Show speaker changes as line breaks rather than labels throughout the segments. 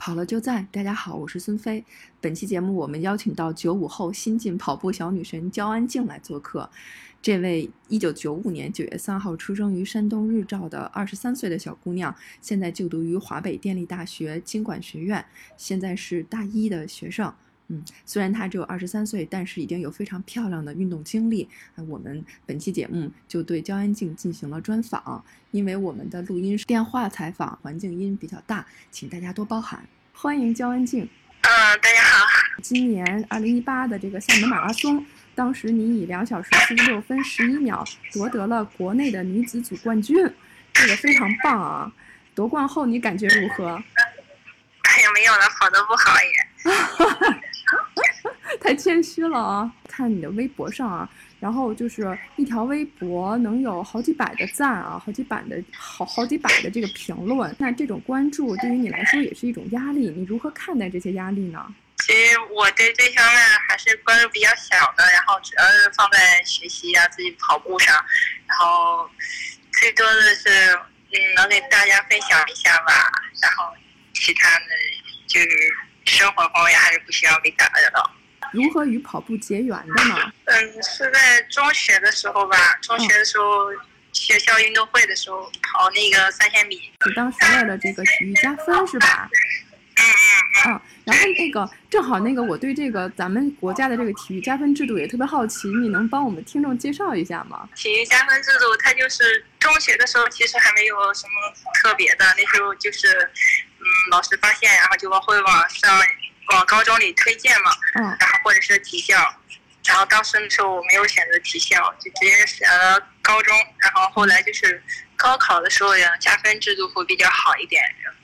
跑了就在。大家好，我是孙飞。本期节目我们邀请到九五后新晋跑步小女神焦安静来做客。这位一九九五年九月三号出生于山东日照的二十三岁的小姑娘，现在就读于华北电力大学经管学院，现在是大一的学生。嗯，虽然她只有二十三岁，但是已经有非常漂亮的运动经历。我们本期节目就对焦安静进行了专访，因为我们的录音是电话采访，环境音比较大，请大家多包涵。欢迎焦安静。
嗯，大家好。
今年二零一八的这个厦门马拉松，当时你以两小时四十六分十一秒夺得了国内的女子组冠军，这个非常棒啊！夺冠后你感觉如何？
哎呀，没有了，跑得不好也。
太谦虚了啊！看你的微博上啊。然后就是一条微博能有好几百的赞啊，好几百的好好几百的这个评论，那这种关注对于你来说也是一种压力，你如何看待这些压力呢？
其实我对这方面还是关注比较小的，然后主要是放在学习啊、自己跑步上，然后最多的是嗯能给大家分享一下吧，然后其他的就是生活方面还是不需要被打扰到。
如何与跑步结缘的呢？
嗯，是在中学的时候吧。中学的时候，学校运动会的时候跑那个三千米。
你当时为了这个体育加分是吧？
嗯嗯
嗯。然后那个正好那个我对这个咱们国家的这个体育加分制度也特别好奇，你能帮我们听众介绍一下吗？
体育加分制度它就是中学的时候其实还没有什么特别的，那时候就是嗯老师发现，然后就往会往上。往高中里推荐嘛，嗯，然后或者是体校，然后当时的时候我没有选择体校，就直接选了高中，然后后来就是高考的时候呀，加分制度会比较好一点，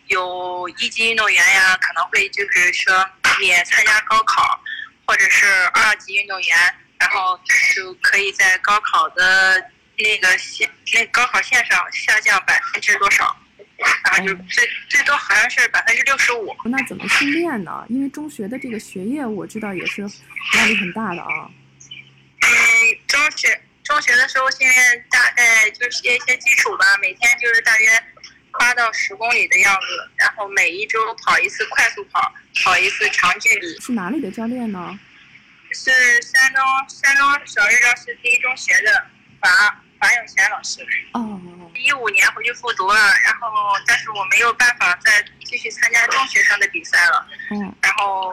有一级运动员呀可能会就是说免参加高考，或者是二级运动员，然后就可以在高考的那个线那高考线上下降百分之多少。啊，就最最多好像是百分之六十五。
那怎么训练呢？因为中学的这个学业我知道也是压力很大的啊。
嗯，中学中学的时候训练大概就是一些基础吧，每天就是大约八到十公里的样子，然后每一周跑一次快速跑，跑一次长距离。
是哪里的教练呢？
是山东山东省日照市第一中学的法法永贤老师。
哦。
一五年回去复读了，然后但是我没有办法再继续参加中学生的比赛了。嗯。然后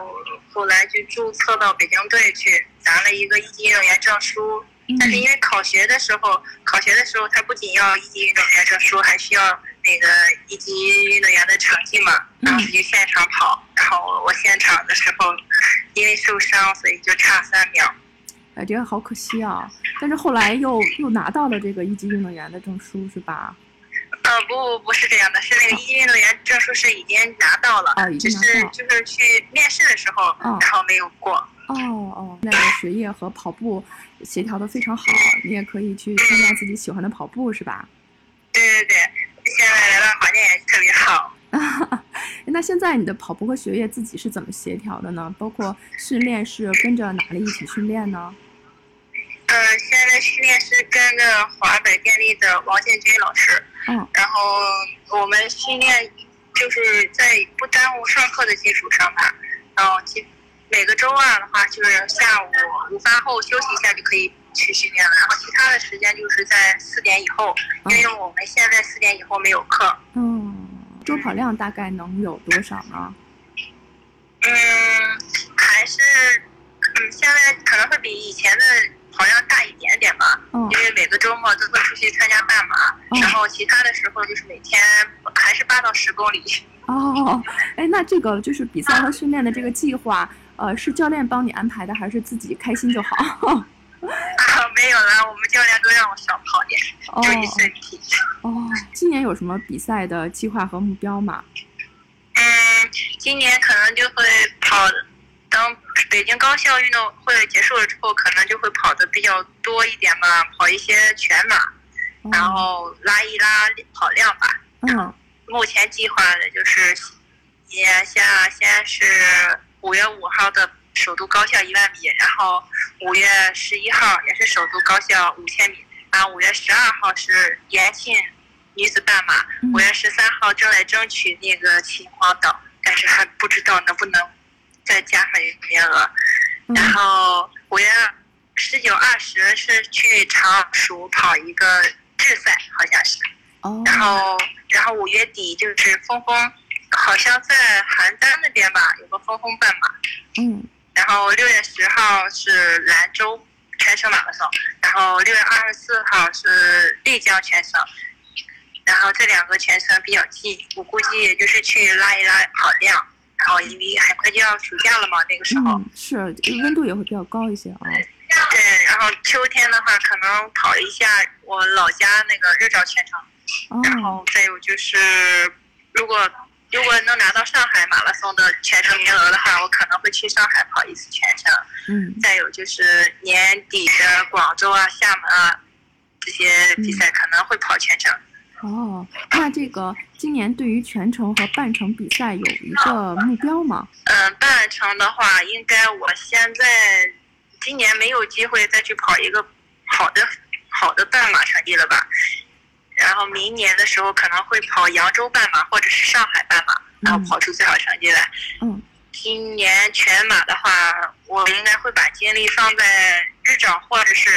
后来就注册到北京队去，拿了一个一级运动员证书。嗯。但是因为考学的时候，考学的时候他不仅要一级运动员证书，还需要那个一级运动员的成绩嘛。嗯。然后就现场跑，然后我现场的时候因为受伤，所以就差三秒。
哎，这个好可惜啊！但是后来又又拿到了这个一级运动员的证书，是吧？
呃，不不不是这样的，是那个一级运动员证书是已经拿到了，只是就是去面试的时候，然后没有过。
哦哦，那个学业和跑步协调的非常好，你也可以去参加自己喜欢的跑步，是吧？
对对对，现在来的环境也特别好。
那现在你的跑步和学业自己是怎么协调的呢？包括训练是跟着哪里一起训练呢？
呃，现在训练是跟着华北电力的王建军老师。嗯。然后我们训练就是在不耽误上课的基础上吧。然后其每个周二的话，就是下午午饭后休息一下就可以去训练了。然后其他的时间就是在四点以后，因为我们现在四点以后没有课。
嗯。周跑量大概能有多少呢？
嗯，还是嗯，现在可能会比以前的。跑量大一点点吧，因为每个周末都会出去参加半马，然后其他的时候就是每天还是八到十公里。
哦，哎，那这个就是比赛和训练的这个计划，呃，是教练帮你安排的，还是自己开心就好？
啊，没有了，我们教练都让我少跑点，注意身体。
哦，今年有什么比赛的计划和目标吗？
嗯，今年可能就会跑。等北京高校运动会结束了之后，可能就会跑的比较多一点吧，跑一些全马，然后拉一拉跑量吧。嗯。目前计划的就是也下先是五月五号的首都高校一万米，然后五月十一号也是首都高校五千米，然后五月十二号是延庆女子半马，五月十三号正在争取那个秦皇岛。但是还不知道能不能再加上一个名额。然后五月十九、二十是去常熟跑一个智赛，好像是。
哦。
然后，然后五月底就是峰峰，好像在邯郸那边吧，有个峰峰半马。
嗯。
然后六月十号是兰州全程马拉松，然后六月二十四号是丽江全程。然后这两个全程比较近，我估计也就是去拉一拉跑量。然后因为很快就要暑假了嘛，那个时候
是温度也会比较高一些啊。
对，然后秋天的话，可能跑一下我老家那个日照全程。然后再有就是，如果如果能拿到上海马拉松的全程名额的话，我可能会去上海跑一次全程。
嗯。
再有就是年底的广州啊、厦门啊这些比赛可能会跑全程。
哦，那这个今年对于全程和半程比赛有一个目标吗？
嗯，半程的话，应该我现在今年没有机会再去跑一个好的好的半马成绩了吧？然后明年的时候可能会跑扬州半马或者是上海半马，然后跑出最好成绩来。
嗯，
今年全马的话，我应该会把精力放在日照或者是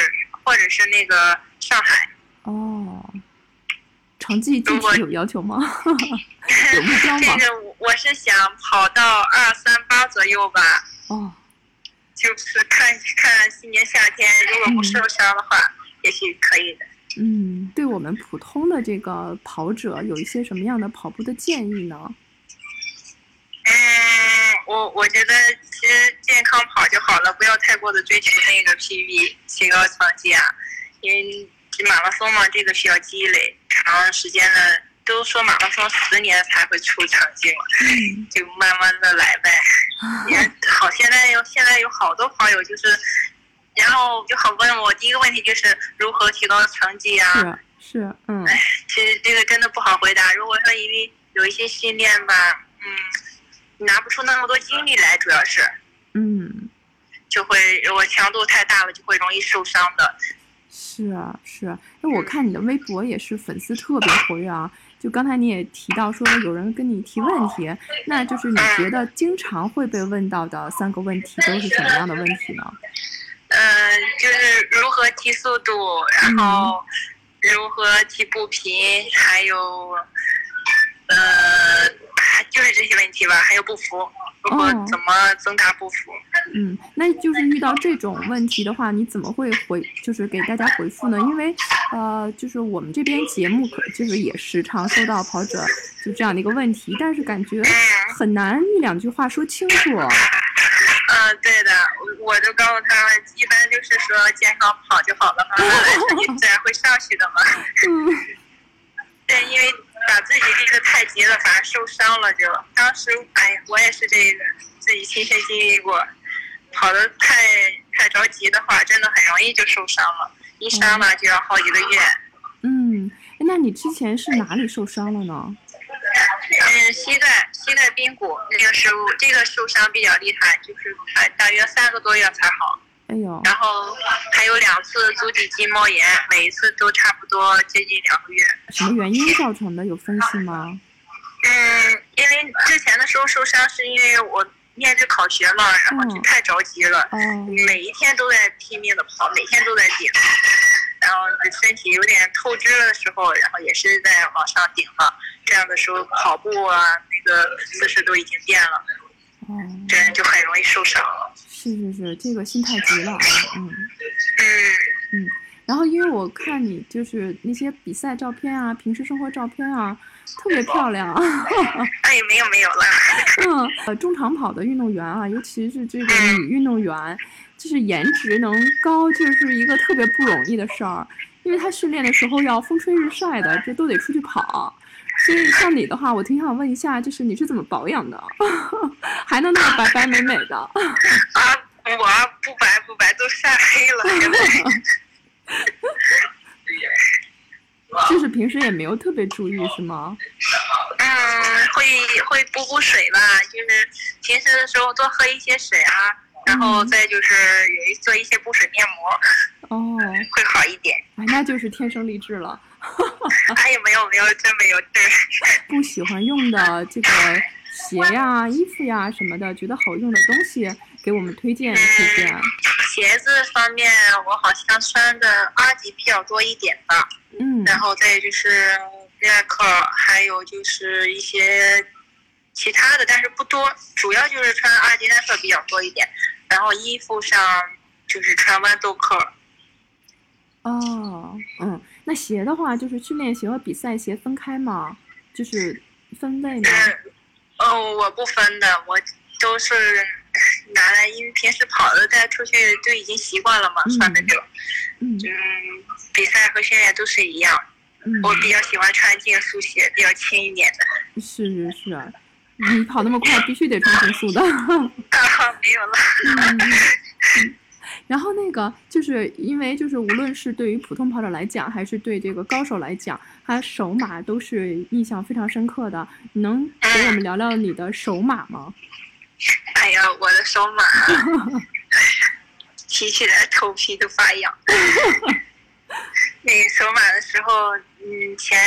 或者是那个上海。
哦。成绩具体有要求吗？有目标吗？
这个我是想跑到二三八左右吧。
哦，
就是看看今年夏天如果不受伤的话，也许可以的。
嗯，对我们普通的这个跑者有一些什么样的跑步的建议呢？
嗯，我我觉得其实健康跑就好了，不要太过的追求那个 PB 提高成绩啊，因为。马拉松嘛，这个需要积累，长时间的都说马拉松十年才会出成绩嘛，就慢慢的来呗。也好，现在有现在有好多朋友就是，然后就好问我第一个问题就是如何提高成绩
啊？是是，嗯。
哎，其实这个真的不好回答。如果说因为有一些训练吧，嗯，拿不出那么多精力来，主要是，
嗯，
就会如果强度太大了，就会容易受伤的。
是啊，是啊，那我看你的微博也是粉丝特别活跃啊。就刚才你也提到说有人跟你提问题，那就是你觉得经常会被问到的三个问题都是什么样的问题呢？
嗯，就是如何提速度，然后如何提步频，还有，呃，就是这些问题吧，还有不服。如何怎么增大步幅？
嗯，那就是遇到这种问题的话，你怎么会回，就是给大家回复呢？因为，呃，就是我们这边节目可就是也时常收到跑者就这样的一个问题，但是感觉很难一两句话说清楚。
嗯，对的，我我就告诉他们，一般就是说健康跑就好了嘛，自然会上去的嘛。
嗯。
对，因为。把自己逼得太急了，反而受伤了。就当时，哎呀，我也是这个，自己亲身经历过。跑得太太着急的话，真的很容易就受伤了。一伤了就要好几个月。
嗯，那你之前是哪里受伤了呢？
嗯，膝盖膝盖髌骨那个时候，这个受伤比较厉害，就是大约三个多月才好。
哎呦，
然后还有两次足底筋膜炎，每一次都差不多接近两个月。
什么原因造成的？有分析吗？
嗯，因为之前的时候受伤是因为我面对考学嘛，然后就太着急了，每一天都在拼命的跑，每天都在顶，然后身体有点透支的时候，然后也是在往上顶嘛。这样的时候跑步啊，那个姿势都已经变了，
哦，
这样就很容易受伤了。
是是是，这个心太急了啊，
嗯，
嗯，然后因为我看你就是那些比赛照片啊，平时生活照片啊，特别漂亮。
哎，没有没有了。
嗯，呃，中长跑的运动员啊，尤其是这个女运动员，就是颜值能高，就是一个特别不容易的事儿，因为她训练的时候要风吹日晒的，这都得出去跑。所以像你的话，我挺想问一下，就是你是怎么保养的，还能那么白白美美的？啊，
我不白不白，都晒黑了。现在。
就是平时也没有特别注意，是吗？
嗯，会会补补水吧，就是平时的时候多喝一些水啊，然后再就是有做一些补水面膜。
哦，
会好一点。
哎，那就是天生丽质了。
哎呀，没有没有，真没有，对。
不喜欢用的这个鞋呀、衣服呀什么的，觉得好用的东西，给我们推荐推荐。
鞋子方面，我好像穿的阿迪比较多一点吧。
嗯。
然后再就是耐克，还有就是一些其他的，但是不多，主要就是穿阿迪耐克比较多一点。然后衣服上就是穿豌豆克。
哦，嗯，那鞋的话，就是训练鞋和比赛鞋分开吗？就是分类吗？
哦，我不分的，我都是 拿来，因为平时跑的带出去就已经习惯了嘛，穿的就，嗯，比赛和训练都是一样。
嗯，
我比较喜欢穿竞速鞋，比较轻一点的。
是是是啊，你跑那么快，必须得穿竞速的。
啊，没有了。
然后那个就是因为就是无论是对于普通跑者来讲，还是对这个高手来讲，他手马都是印象非常深刻的。你能给我们聊聊你的手马吗？
哎呀，我的手马，提起来头皮都发痒。那个手马的时候，嗯，前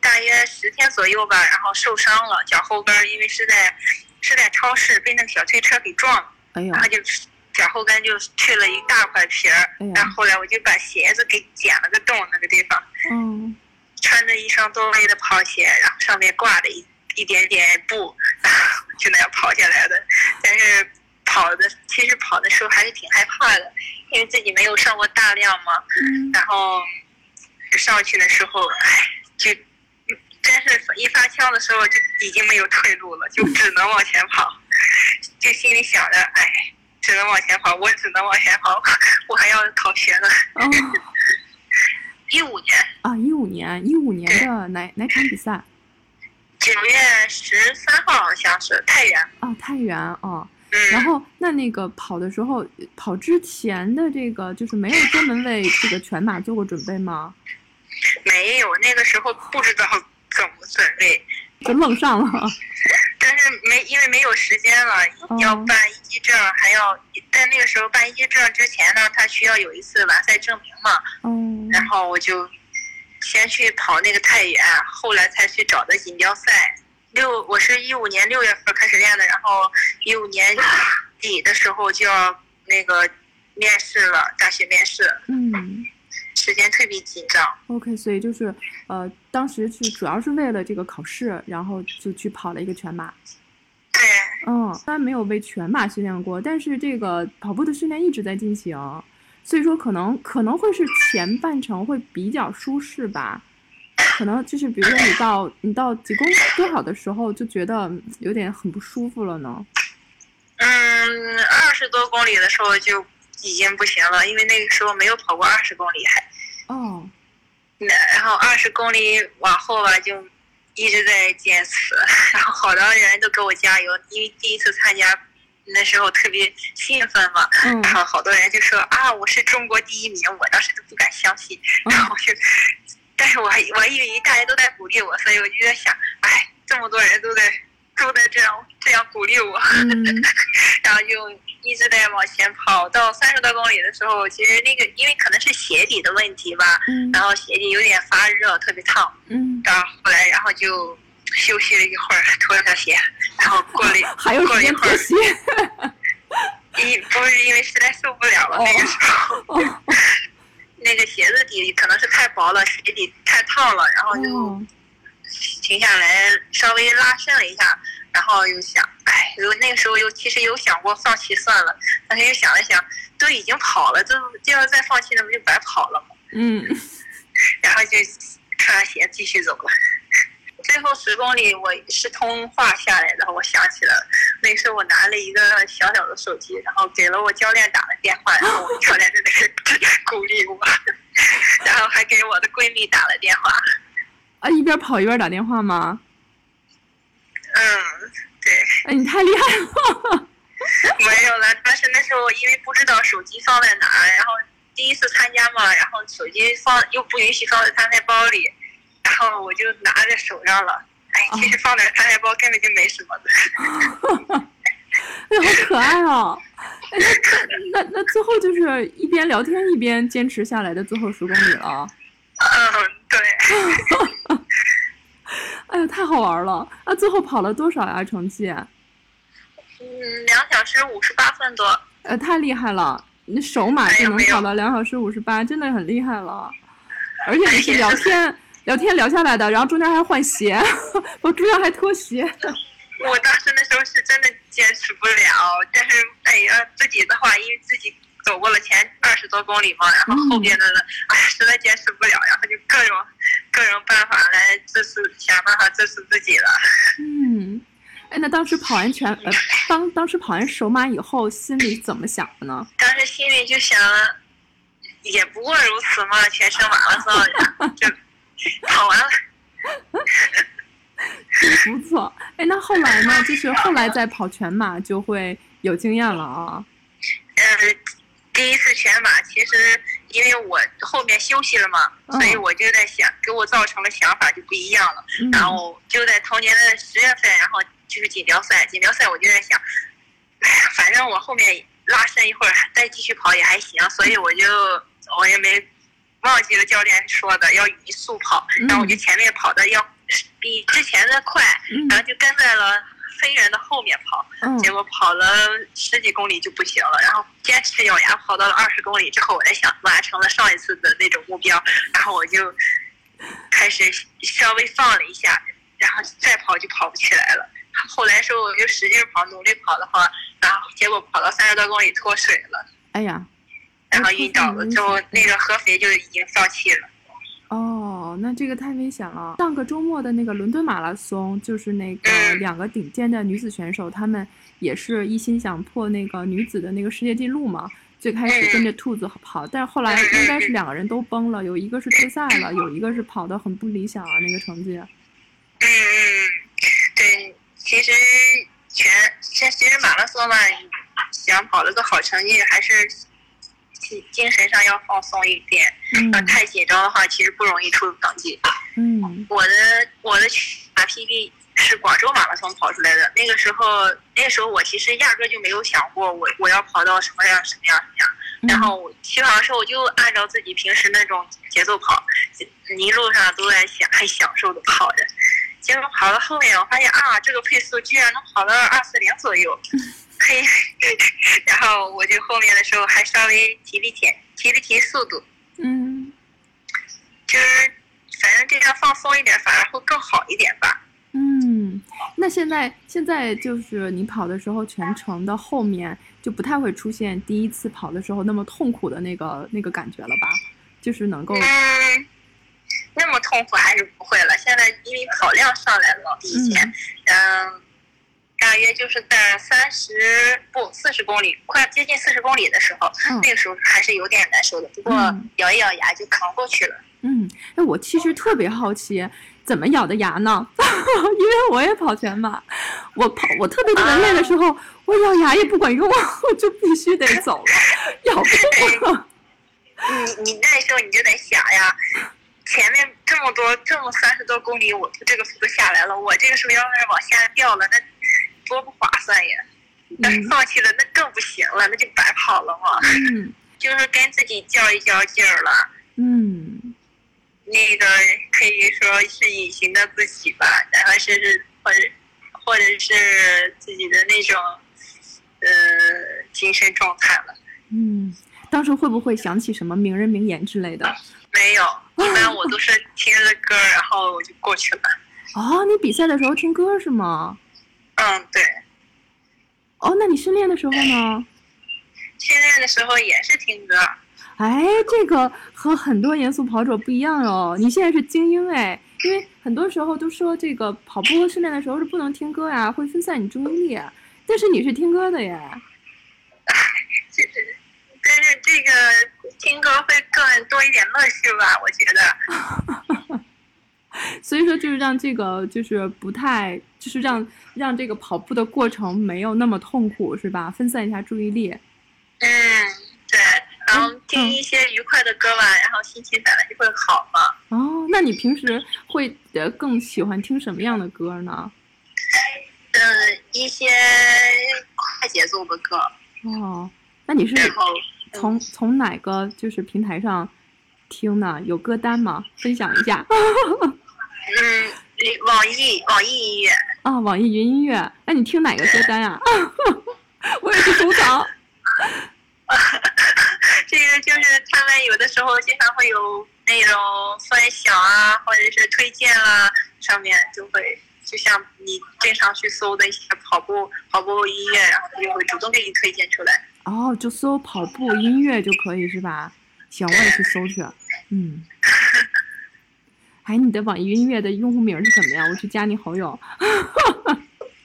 大约十天左右吧，然后受伤了脚后跟，因为是在是在超市被那个小推车给撞了，然后就。脚后跟就去了一大块皮儿，然后后来我就把鞋子给剪了个洞，那个地方，
嗯，
穿着一双多威的跑鞋，然后上面挂着一一点点布，就那样跑下来的。但是跑的其实跑的时候还是挺害怕的，因为自己没有上过大量嘛，然后上去的时候，哎，就真是一发枪的时候就已经没有退路了，就只能往前跑，就心里想着，哎。只能往前跑，我只能往前跑，我还要考学呢。哦，一五年
啊，一五年，一五年的哪哪场比赛？
九月十三号好像是太原。
啊，太原哦。嗯。然后那那个跑的时候，跑之前的这个就是没有专门为这个全马做过准备吗？
没有，那个时候不知道怎么准备，
就愣上了。
没，因为没有时间了，要办一级证，还要在那个时候办一级证之前呢，他需要有一次完赛证明嘛。
嗯。
然后我就先去跑那个太原，后来才去找的锦标赛。六，我是一五年六月份开始练的，然后一五年底的时候就要那个面试了，大学面试。
嗯。
时间特别紧张。
OK，所以就是，呃，当时是主要是为了这个考试，然后就去跑了一个全马。
对。
嗯，虽然没有为全马训练过，但是这个跑步的训练一直在进行，所以说可能可能会是前半程会比较舒适吧。可能就是比如说你到你到几公多少的时候就觉得有点很不舒服了呢？
嗯，二十多公里的时候就。已经不行了，因为那个时候没有跑过二十公里还。
哦。
那然后二十公里往后吧，就一直在坚持，然后好多人都给我加油，因为第一次参加，那时候特别兴奋嘛。嗯。然后好多人就说啊，我是中国第一名，我当时都不敢相信。然后就，但是我还我还以为大家都在鼓励我，所以我就在想，哎，这么多人都在都在这样这样鼓励我，然后就。一直在往前跑，到三十多公里的时候，其实那个因为可能是鞋底的问题吧，然后鞋底有点发热，特别烫。
嗯，
然后后来，然后就休息了一会儿，脱了鞋，然后过了
还有
过了一会儿，
鞋。
一不是因为实在受不了了，那个时候，那个鞋子底可能是太薄了，鞋底太烫了，然后就停下来稍微拉伸了一下。然后又想，哎，又那个时候又其实有想过放弃算了，但是又想了想，都已经跑了，就就要再放弃，那不就白跑了吗？
嗯。
然后就穿鞋继续走了。最后十公里我是通话下来的，我想起了，那时候我拿了一个小小的手机，然后给了我教练打了电话，然后我教练在那 鼓励我，然后还给我的闺蜜打了电话。
啊，一边跑一边打电话吗？
嗯，对。
哎，你太厉害了。
没有了，但是那时候因为不知道手机放在哪，然后第一次参加嘛，然后手机放又不允许放在参赛包里，然后我就拿在手上了。哎，其实放在参赛包根本就没什么的。
哎，好可爱哦！哎，那那那最后就是一边聊天一边坚持下来的最后十公里了。
嗯，对。
哎呀，太好玩了！啊，最后跑了多少呀？成绩？
嗯，两小时五十八分多。
呃，太厉害了！你手马就能跑到两小时五十八，真的很厉害了。而且你是聊天聊天聊下来的，然后中间还换鞋，我中间还脱鞋。
我当时那时候是真的坚持不了，但是哎呀，自己的话，因为自己走过了前二十多公里嘛，然后后边的哎呀，实在坚持不了，然后就各种各种办法来支持，想办法支持自己了。
嗯，哎，那当时跑完全呃，当当时跑完首马以后，心里怎么想的呢？
当时心里就想，也不过如此嘛，全程马拉松就跑完了。
不错，哎，那后来呢？就是后来再跑全马就会有经验了啊。
嗯，第一次全马其实因为我后面休息了嘛，所以我就在想，给我造成了想法就不一样了。然后就在同年的十月份，然后就是锦标赛，锦标赛我就在想，哎呀，反正我后面拉伸一会儿再继续跑也还行，所以我就我也没忘记了教练说的要匀速跑，然后我就前面跑的要。比之前的快，然后就跟在了飞人的后面跑，结果跑了十几公里就不行了，然后坚持咬牙跑到了二十公里之后，我在想完成了上一次的那种目标，然后我就开始稍微放了一下，然后再跑就跑不起来了。后来说我就使劲跑，努力跑的话，然后结果跑到三十多公里脱水了，
哎呀，
然后晕倒了，之后那个合肥就已经放弃了。
哦，那这个太危险了。上个周末的那个伦敦马拉松，就是那个两个顶尖的女子选手，她们也是一心想破那个女子的那个世界纪录嘛。最开始跟着兔子跑，但是后来应该是两个人都崩了，有一个是退赛了，有一个是跑得很不理想啊，那个成绩。
嗯嗯，对，其实全其实马拉松嘛，想跑了个好成绩还是。精神上要放松一点，呃，太紧张的话，其实不容易出成绩。
嗯，
我的我的马 PB 是广州马拉松跑出来的，那个时候那个时候我其实压根就没有想过我我要跑到什么样什么样什么样。然后起跑的时候我就按照自己平时那种节奏跑，一路上都在想很享受的跑着。结果跑到后面，我发现啊，这个配速居然能跑到二四零左右。嘿，然后我就后面的时候还稍微提了提提了提速度，
嗯，
就是反正这样放松一点，反而会更好一点吧。
嗯，那现在现在就是你跑的时候，全程的后面就不太会出现第一次跑的时候那么痛苦的那个那个感觉了吧？就是能够
嗯，那么痛苦还是不会了。现在因为跑量上来了，比以前嗯。大约就是在三十不四十公里，快接近四十公里的时候，那个时候还是有点难受的。不过咬一咬牙就扛过去了。
嗯，哎，我其实特别好奇，怎么咬的牙呢？因为我也跑全马，我跑我特别特别累的时候，我咬牙也不管用，我就必须得走了，咬不
动了。你你那时候你就得想呀，前面这么多这么三十多公里，我这个速度下来了，我这个时候要是往下掉了，那。多不划算呀！但是放弃了，那更不行了，那就白跑了嘛。
嗯，
就是跟自己较一较劲儿了。
嗯，
那个可以说是隐形的自己吧，然后是是或者或者是自己的那种呃精神状态了。
嗯，当时会不会想起什么名人名言之类的？
没有，一般我都是听着歌，然后我就过去了。
哦，你比赛的时候听歌是吗？
嗯，对。
哦，那你训练的时候呢？
训练的时候也是听歌。
哎，这个和很多严肃跑者不一样哦。你现在是精英哎，因为很多时候都说这个跑步训练的时候是不能听歌呀，会分散你注意力。但是你是听歌的耶。
其实，但是这个听歌会更多一点乐趣吧？我觉
得。所以说，就是让这个就是不太，就是让让这个跑步的过程没有那么痛苦，是吧？分散一下注意力。
嗯，对。然后听一些愉快的歌吧，然后心情本来就会好嘛。
哦，那你平时会呃更喜欢听什么样的歌呢？
嗯，一些快节奏的歌。
哦，那你是从从哪个就是平台上听呢？有歌单吗？分享一下。
嗯，网易网易音乐
啊，网易云音乐。那你听哪个歌单呀？我也是收藏。
这个就是他们有的时候经常会有那种分享啊，或者是推荐啊，上面就会就像你经常去搜的一些跑步跑步音乐，然后他就会主动给你推荐出来。
哦，就搜跑步音乐就可以是吧？行，我也去搜去。嗯。哎，你的网易云音乐的用户名是什么呀？我去加你好友。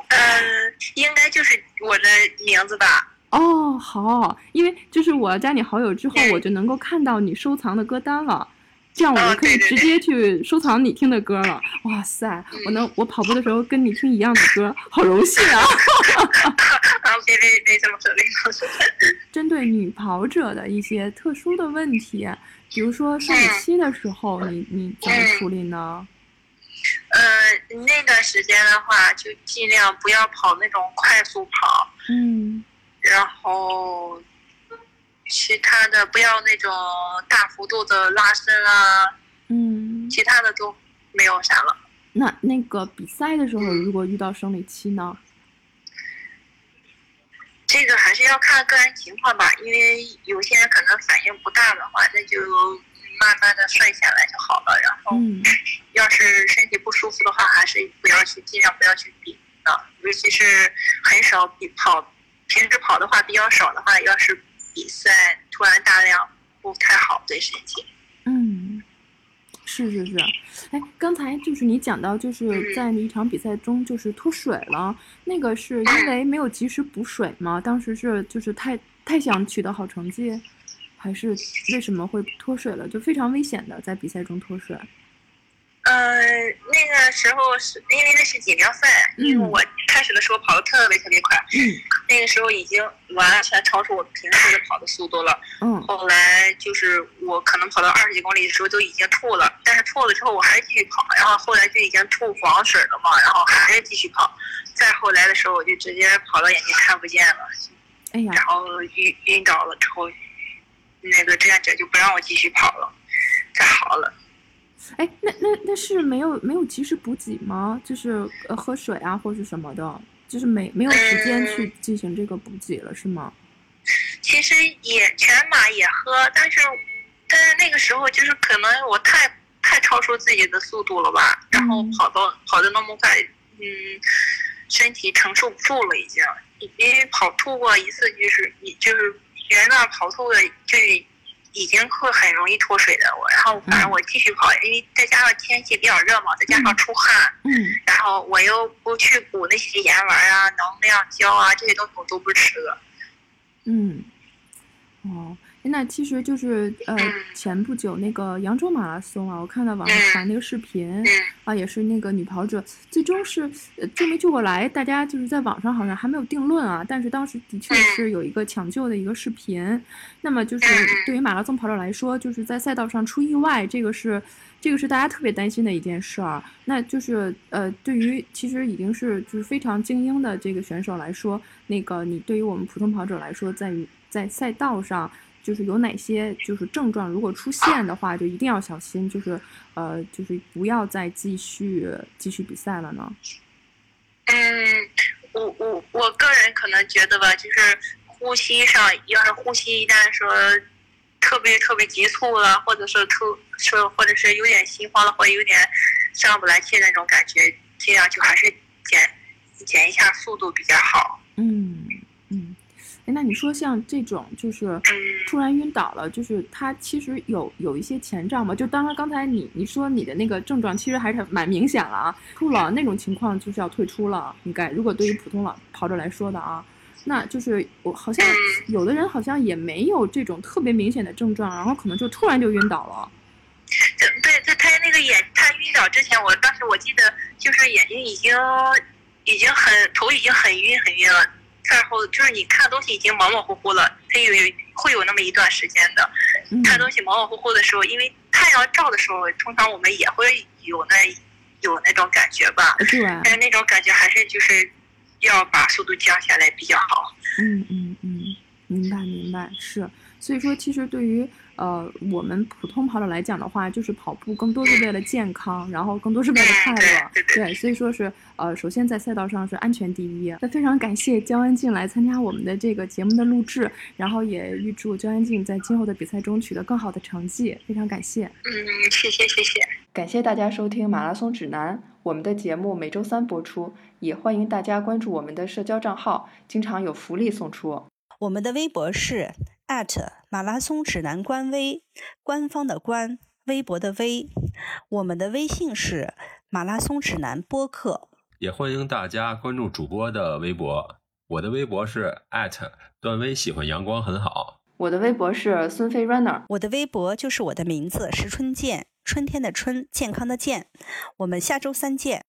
嗯，应该就是我的名字吧。
哦，好，因为就是我加你好友之后，我就能够看到你收藏的歌单了，这样我就可以直接去收藏你听的歌了。哇塞，我能我跑步的时候跟你听一样的歌，好荣幸啊！
啊，别别别这么说，别这么说。
针对女跑者的一些特殊的问题，比如说生理期的时候，你你怎么处理
呢？呃，那段时间的话，就尽量不要跑那种快速跑。嗯。然后，其他的不要那种大幅度的拉伸啊，嗯，其他的都没有啥了。
那那个比赛的时候，如果遇到生理期呢？
这个还是要看个人情况吧，因为有些人可能反应不大的话，那就慢慢的顺下来就好了。然后，要是身体不舒服的话，还是不要去，尽量不要去比的，尤其是很少比跑。平时跑的话比较少的话，要是比赛突然大量不太好对身体。
嗯，是是是。哎，刚才就是你讲到，就是在一场比赛中就是脱水了，那个是因为没有及时补水吗？当时是就是太太想取得好成绩，还是为什么会脱水了？就非常危险的在比赛中脱水。
呃，那个时候是因为那是锦标赛，因为我开始的时候跑的特别特别快，那个时候已经完全超出我平时的跑的速度了。嗯，后来就是我可能跑到二十几公里的时候都已经吐了，但是吐了之后我还是继续跑，然后后来就已经吐黄水了嘛，然后还是继续跑。再后来的时候我就直接跑到眼睛看不见了，哎呀，然后晕晕倒了之后，那个志愿者就不让我继续跑了，再好了。
哎，那那那是没有没有及时补给吗？就是呃喝水啊，或是什么的，就是没没有时间去进行这个补给了，是吗？
其实也全马也喝，但是但是那个时候就是可能我太太超出自己的速度了吧，然后跑到跑的那么快，嗯，身体承受不住了已经，因为跑吐过一次，就是你就是人呢跑吐的就。已经会很容易脱水的我，然后反正我继续跑，因为再加上天气比较热嘛，再加上出汗，嗯，然后我又不去补那些盐丸啊、能量胶啊这些东西，我都不吃的。
嗯，哦。那其实就是呃，前不久那个扬州马拉松啊，我看到网上传那个视频啊，也是那个女跑者最终是救没救过来，大家就是在网上好像还没有定论啊。但是当时的确是有一个抢救的一个视频。那么就是对于马拉松跑者来说，就是在赛道上出意外，这个是这个是大家特别担心的一件事儿。那就是呃，对于其实已经是就是非常精英的这个选手来说，那个你对于我们普通跑者来说，在于在赛道上。就是有哪些就是症状，如果出现的话，就一定要小心，就是呃，就是不要再继续继续比赛了呢。
嗯，我我我个人可能觉得吧，就是呼吸上，要是呼吸一旦说特别特别急促了，或者是特说或者是有点心慌了，或者有点上不来气那种感觉，尽量就还是减减一下速度比较好。
嗯。那你说像这种就是突然晕倒了，就是他其实有有一些前兆吗？就当然刚才你你说你的那个症状其实还是蛮明显了啊，吐了那种情况就是要退出了，应该如果对于普通老跑者来说的啊，那就是我好像有的人好像也没有这种特别明显的症状，然后可能就突然就晕倒了。
对，在他那个眼他晕倒之前，我当时我记得就是眼睛已经已经很头已经很晕很晕了。再后就是你看东西已经模模糊糊了，它有有会有那么一段时间的，看东西模模糊糊的时候，因为太阳照的时候，通常我们也会有那有那种感觉吧，但是那种感觉还是就是要把速度降下来比较好。
嗯嗯嗯，明白，明白，是。所以说，其实对于呃我们普通跑者来讲的话，就是跑步更多是为了健康，然后更多是为了快乐。对，所以说是呃，首先在赛道上是安全第一。那非常感谢焦安静来参加我们的这个节目的录制，然后也预祝焦安静在今后的比赛中取得更好的成绩。非常感谢。
嗯，谢谢谢谢。
感谢大家收听马拉松指南，我们的节目每周三播出，也欢迎大家关注我们的社交账号，经常有福利送出。
我们的微博是马拉松指南官微，官方的官，微博的微。我们的微信是马拉松指南播客，
也欢迎大家关注主播的微博。我的微博是 at 段威喜欢阳光很好，
我的微博是孙飞 runner，
我的微博就是我的名字石春健，春天的春，健康的健。我们下周三见。